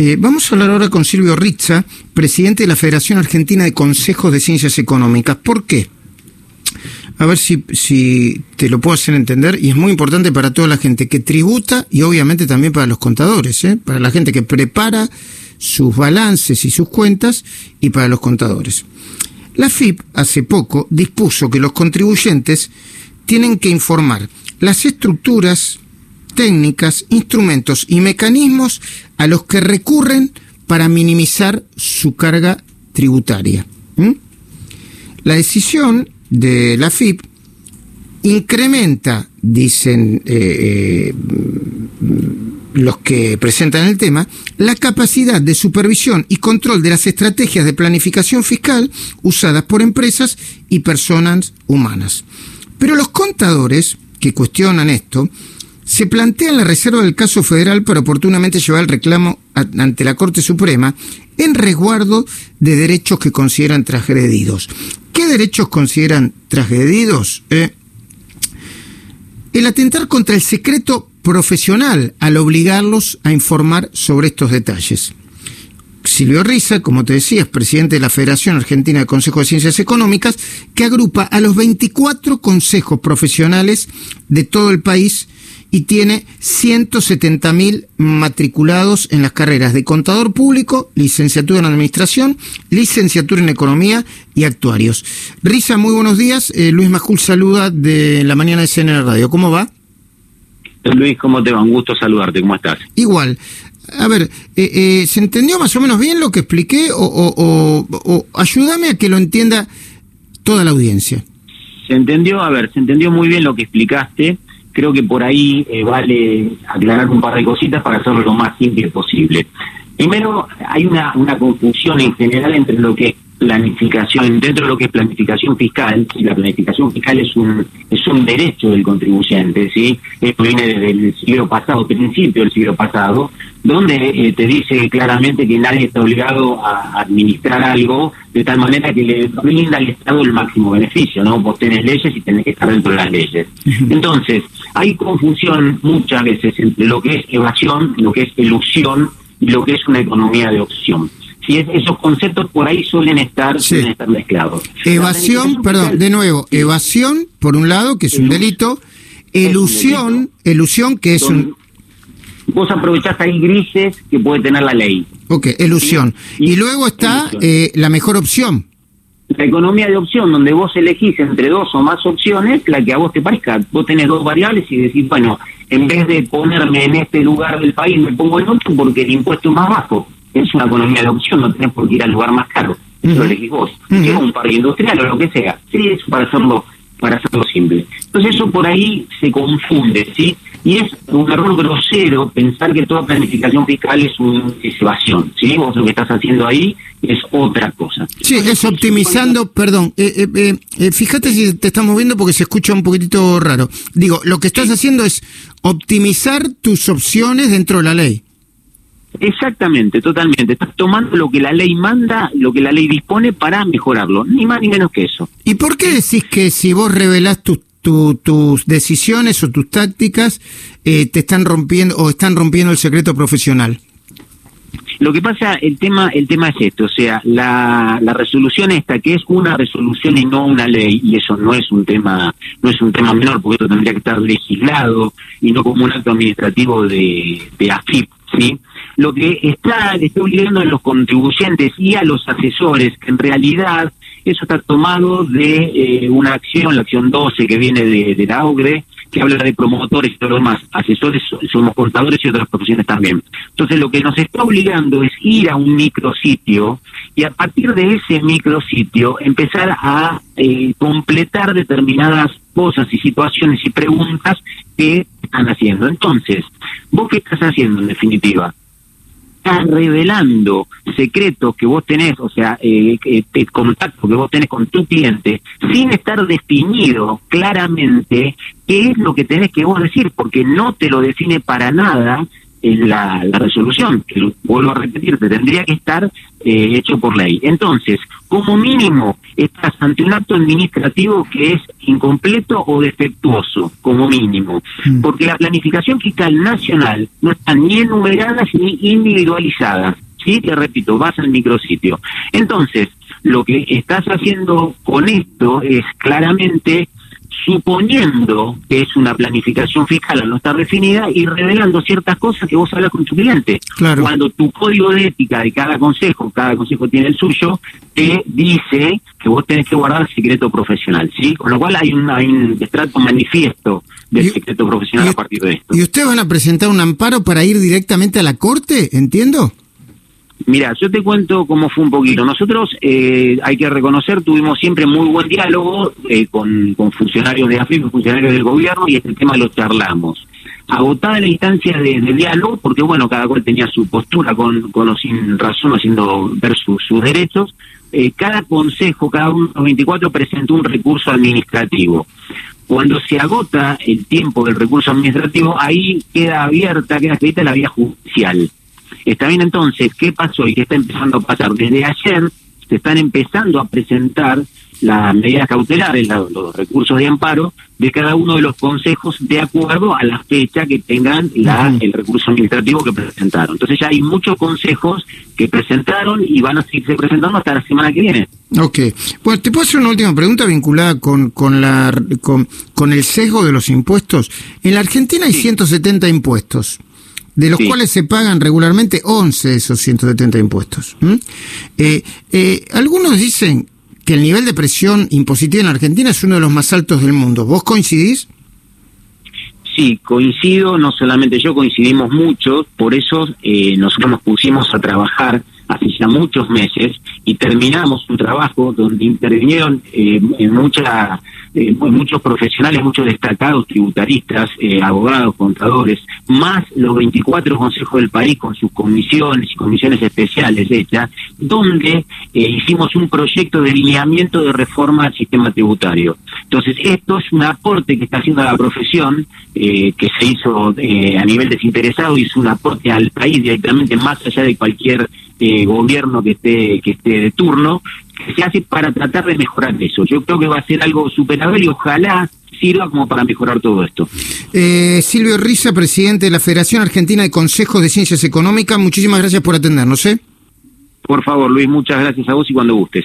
Eh, vamos a hablar ahora con Silvio Rizza, presidente de la Federación Argentina de Consejos de Ciencias Económicas. ¿Por qué? A ver si, te lo puedo hacer entender, y es muy importante para toda la gente que tributa y obviamente también para los contadores, ¿eh? para la gente que prepara sus balances y sus cuentas y para los contadores. La FIP hace poco dispuso que los contribuyentes tienen que informar las estructuras, técnicas, instrumentos y mecanismos a los que recurren para minimizar su carga tributaria. La decisión de la FIP incrementa, dicen eh, eh, los que presentan el tema, la capacidad de supervisión y control de las estrategias de planificación fiscal usadas por empresas y personas humanas. Pero los contadores que cuestionan esto se plantean la reserva del caso federal para oportunamente llevar el reclamo ante la Corte Suprema en resguardo de derechos que consideran transgredidos. ¿Qué derechos consideran transgredidos? Eh, el atentar contra el secreto profesional al obligarlos a informar sobre estos detalles. Silvio Riza, como te decía, es presidente de la Federación Argentina de Consejos de Ciencias Económicas, que agrupa a los 24 consejos profesionales de todo el país y tiene 170.000 matriculados en las carreras de contador público, licenciatura en administración, licenciatura en economía y actuarios. Risa, muy buenos días. Eh, Luis Majul saluda de la mañana de CNN Radio. ¿Cómo va? Luis, ¿cómo te va? Un gusto saludarte. ¿Cómo estás? Igual. A ver, eh, eh, ¿se entendió más o menos bien lo que expliqué o ayúdame a que lo entienda toda la audiencia? Se entendió, a ver, se entendió muy bien lo que explicaste creo que por ahí eh, vale aclarar un par de cositas para hacerlo lo más simple posible. Primero, hay una, una confusión en general entre lo que es planificación, dentro de lo que es planificación fiscal, y la planificación fiscal es un, es un derecho del contribuyente, ¿sí? Esto viene desde el siglo pasado, principio del siglo pasado, donde eh, te dice claramente que nadie está obligado a administrar algo de tal manera que le brinda al Estado el máximo beneficio, ¿no? Vos tenés leyes y tenés que estar dentro de las leyes. Entonces, hay confusión muchas veces entre lo que es evasión, lo que es ilusión y lo que es una economía de opción. Si esos conceptos por ahí suelen estar, suelen estar mezclados. Evasión, perdón, de nuevo, evasión, por un lado, que es un delito, ilusión, ilusión, que es un vos aprovechás ahí grises que puede tener la ley. Ok, ilusión. Y, luego está eh, la mejor opción. La economía de opción, donde vos elegís entre dos o más opciones, la que a vos te parezca. Vos tenés dos variables y decís, bueno, en vez de ponerme en este lugar del país, me pongo en otro porque el impuesto es más bajo. Es una economía de opción, no tenés por qué ir al lugar más caro. Eso lo elegís vos. Uh un parque industrial o lo que sea. Sí, eso para hacerlo, para hacerlo simple. Entonces eso por ahí se confunde, ¿sí? Y es un error grosero pensar que toda planificación fiscal es, un, evasión. ¿sí? Vos lo que estás haciendo ahí es otra cosa. Sí, es optimizando, perdón, eh, eh, eh, fíjate si te estamos viendo porque se escucha un poquitito raro. Digo, lo que estás haciendo es optimizar tus opciones dentro de la ley. Exactamente, totalmente. Estás tomando lo que la ley manda, lo que la ley dispone para mejorarlo, ni más ni menos que eso. ¿Y por qué decís que si vos revelás tus tus decisiones o tus tácticas eh, te están rompiendo o están rompiendo el secreto profesional? Lo que pasa, el tema, el tema es esto, o sea, la, la resolución esta, que es una resolución y no una ley, y eso no es un tema, no es un tema menor, porque esto tendría que estar legislado y no como un acto administrativo de, de AFIP, ¿sí? Lo que está, le está obligando a los contribuyentes y a los asesores, que en realidad eso está tomado de eh, una acción, la acción 12 que viene de, la OGRE, que habla de promotores y todo demás. Asesores somos contadores y otras profesiones también. Entonces lo que nos está obligando es ir a un micrositio y a partir de ese micrositio empezar a eh, completar determinadas cosas y situaciones y preguntas que están haciendo. Entonces, ¿vos qué estás haciendo en definitiva? Revelando secretos que vos tenés, o sea, eh, eh contacto que vos tenés con tu cliente, sin estar definido claramente qué es lo que tenés que vos decir, porque no te lo define para nada en la, resolución, que vuelvo a repetirte, tendría que estar eh, hecho por ley. Entonces, como mínimo, estás ante un acto administrativo que es incompleto o defectuoso, como mínimo, mm. porque la planificación fiscal nacional no está ni enumerada ni individualizada. Sí, te repito, vas al micrositio. Entonces, lo que estás haciendo con esto es claramente suponiendo que es una planificación fiscal no está definida y revelando ciertas cosas que vos hablas con tu cliente. Claro. Cuando tu código de ética de cada consejo, cada consejo tiene el suyo, te dice que vos tenés que guardar secreto profesional, ¿sí? Con lo cual hay un, hay un estrato manifiesto del secreto profesional a partir de esto. ¿Y ustedes van a presentar un amparo para ir directamente a la corte? ¿Entiendo? Mira, yo te cuento cómo fue un poquito. Nosotros, eh, hay que reconocer, tuvimos siempre muy buen diálogo eh, con, funcionarios de AFIP, funcionarios del gobierno, y este tema lo charlamos. Agotada la instancia de, diálogo, porque bueno, cada cual tenía su postura con, con o sin razón, haciendo ver sus derechos, eh, cada consejo, cada uno de los 24 presentó un recurso administrativo. Cuando se agota el tiempo del recurso administrativo, ahí queda abierta, queda escrita la vía judicial. Está bien entonces, ¿qué pasó y qué está empezando a pasar? Desde ayer se están empezando a presentar las medidas cautelares, los recursos de amparo de cada uno de los consejos de acuerdo a la fecha que tengan la, el recurso administrativo que presentaron. Entonces ya hay muchos consejos que presentaron y van a seguirse presentando hasta la semana que viene. Ok. Pues te puedo hacer una última pregunta vinculada con, con, la, con, con el sesgo de los impuestos. En la Argentina hay 170 impuestos de los cuales se pagan regularmente 11 de esos 170 impuestos. Eh, eh, algunos dicen que el nivel de presión impositiva en Argentina es uno de los más altos del mundo. ¿Vos coincidís? Sí, coincido, no solamente yo, coincidimos muchos, por eso eh, nosotros nos pusimos a trabajar hace ya muchos meses y terminamos un trabajo donde intervinieron eh, mucha eh, muchos profesionales, muchos destacados tributaristas, eh, abogados, contadores, más los 24 consejos del país con sus comisiones y comisiones especiales hechas, donde eh, hicimos un proyecto de lineamiento de reforma al sistema tributario. Entonces, esto es un aporte que está haciendo la profesión, que se hizo a nivel desinteresado, y es un aporte al país directamente, más allá de cualquier gobierno que esté, que esté de turno, que se hace para tratar de mejorar eso. Yo creo que va a ser algo superable y ojalá sirva como para mejorar todo esto. Eh, Silvio Risa, presidente de la Federación Argentina de Consejos de Ciencias Económicas, muchísimas gracias por atendernos. ¿eh? Por favor, Luis, muchas gracias a vos y cuando gustes.